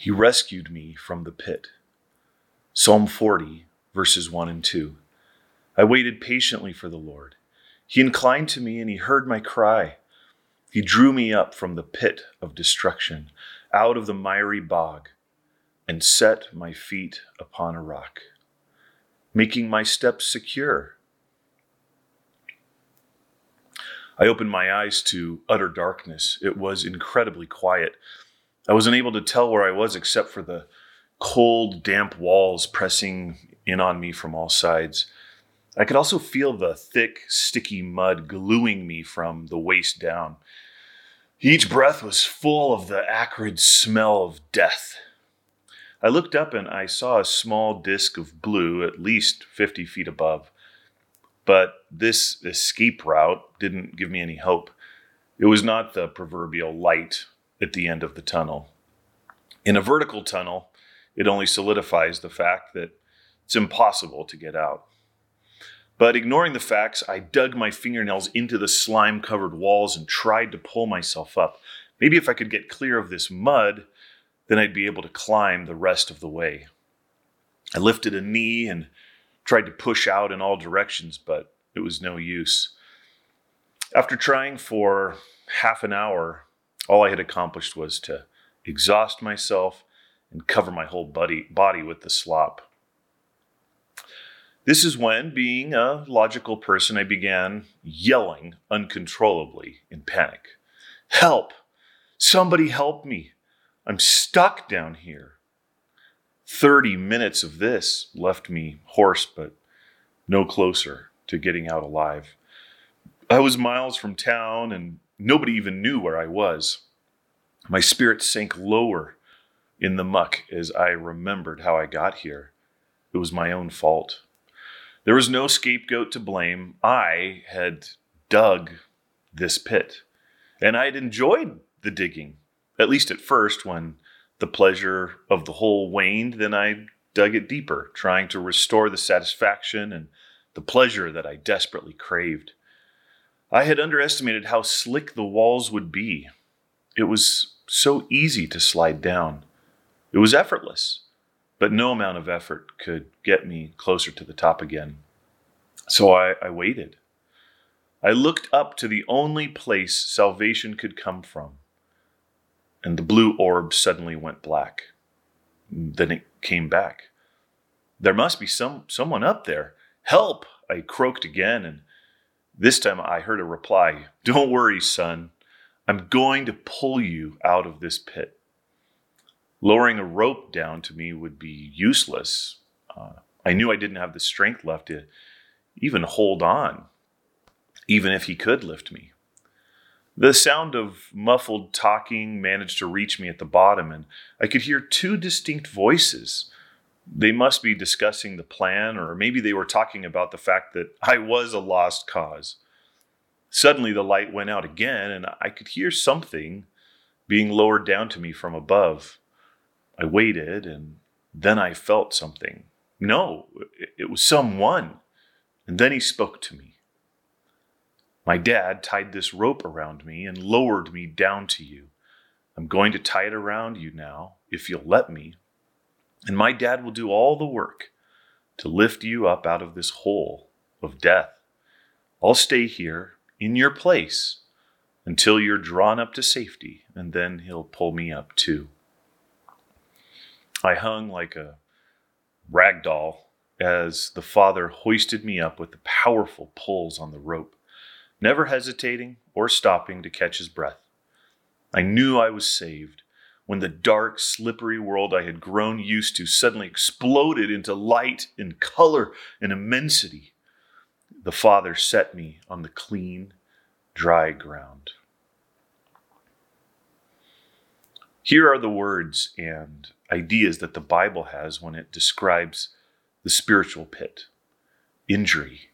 He rescued me from the pit. Psalm 40, verses 1 and 2. I waited patiently for the Lord. He inclined to me and he heard my cry. He drew me up from the pit of destruction, out of the miry bog, and set my feet upon a rock, making my steps secure. I opened my eyes to utter darkness. It was incredibly quiet. I was unable to tell where I was except for the cold, damp walls pressing in on me from all sides. I could also feel the thick, sticky mud gluing me from the waist down. Each breath was full of the acrid smell of death. I looked up and I saw a small disk of blue at least 50 feet above. But this escape route didn't give me any hope. It was not the proverbial light at the end of the tunnel. In a vertical tunnel, it only solidifies the fact that it's impossible to get out. But ignoring the facts, I dug my fingernails into the slime covered walls and tried to pull myself up. Maybe if I could get clear of this mud, then I'd be able to climb the rest of the way. I lifted a knee and tried to push out in all directions, but it was no use. After trying for half an hour, all I had accomplished was to exhaust myself and cover my whole body, body with the slop. This is when, being a logical person, I began yelling uncontrollably in panic Help! Somebody help me! I'm stuck down here. 30 minutes of this left me hoarse, but no closer to getting out alive. I was miles from town and nobody even knew where I was. My spirit sank lower in the muck as I remembered how I got here. It was my own fault. There was no scapegoat to blame. I had dug this pit, and I had enjoyed the digging, at least at first when the pleasure of the hole waned, then I dug it deeper, trying to restore the satisfaction and the pleasure that I desperately craved. I had underestimated how slick the walls would be. It was so easy to slide down. It was effortless but no amount of effort could get me closer to the top again. So I, I waited. I looked up to the only place salvation could come from, and the blue orb suddenly went black. Then it came back. There must be some someone up there. Help! I croaked again, and this time I heard a reply. Don't worry, son. I'm going to pull you out of this pit lowering a rope down to me would be useless. Uh, I knew I didn't have the strength left to even hold on, even if he could lift me. The sound of muffled talking managed to reach me at the bottom, and I could hear two distinct voices. They must be discussing the plan, or maybe they were talking about the fact that I was a lost cause. Suddenly, the light went out again, and I could hear something being lowered down to me from above. I waited and then I felt something. No, it was someone. And then he spoke to me. My dad tied this rope around me and lowered me down to you. I'm going to tie it around you now, if you'll let me. And my dad will do all the work to lift you up out of this hole of death. I'll stay here in your place until you're drawn up to safety, and then he'll pull me up too. I hung like a rag doll as the father hoisted me up with the powerful pulls on the rope, never hesitating or stopping to catch his breath. I knew I was saved when the dark, slippery world I had grown used to suddenly exploded into light and color and immensity. The Father set me on the clean, dry ground. Here are the words and ideas that the Bible has when it describes the spiritual pit injury,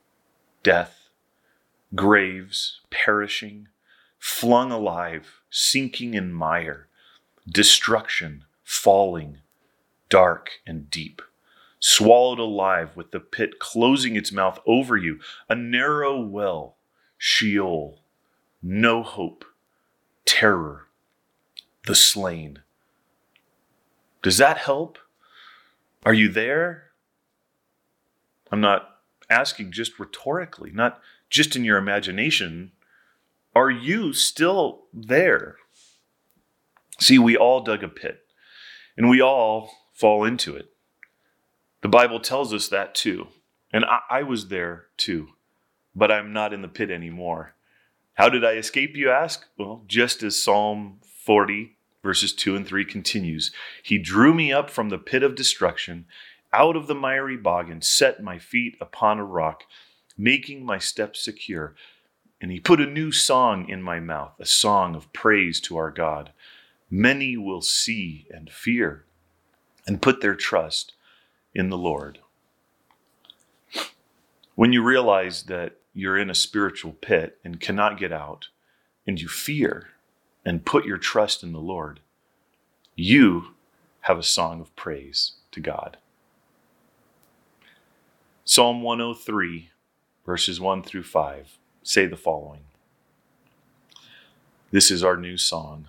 death, graves, perishing, flung alive, sinking in mire, destruction, falling, dark and deep, swallowed alive with the pit closing its mouth over you, a narrow well, Sheol, no hope, terror, the slain Does that help? Are you there? I'm not asking just rhetorically, not just in your imagination. Are you still there? See, we all dug a pit and we all fall into it. The Bible tells us that too. And I, I, was there too, but I'm not in the pit anymore. How did I escape, you ask? Well, just as Psalm 40, verses 2 and 3 continues He drew me up from the pit of destruction, out of the miry bog, and set my feet upon a rock, making my steps secure. And He put a new song in my mouth, a song of praise to our God. Many will see and fear and put their trust in the Lord. When you realize that you're in a spiritual pit and cannot get out, and you fear and put your trust in the Lord, you have a song of praise to God. Psalm 103, verses 1 through 5, say the following This is our new song.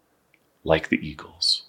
like the eagles.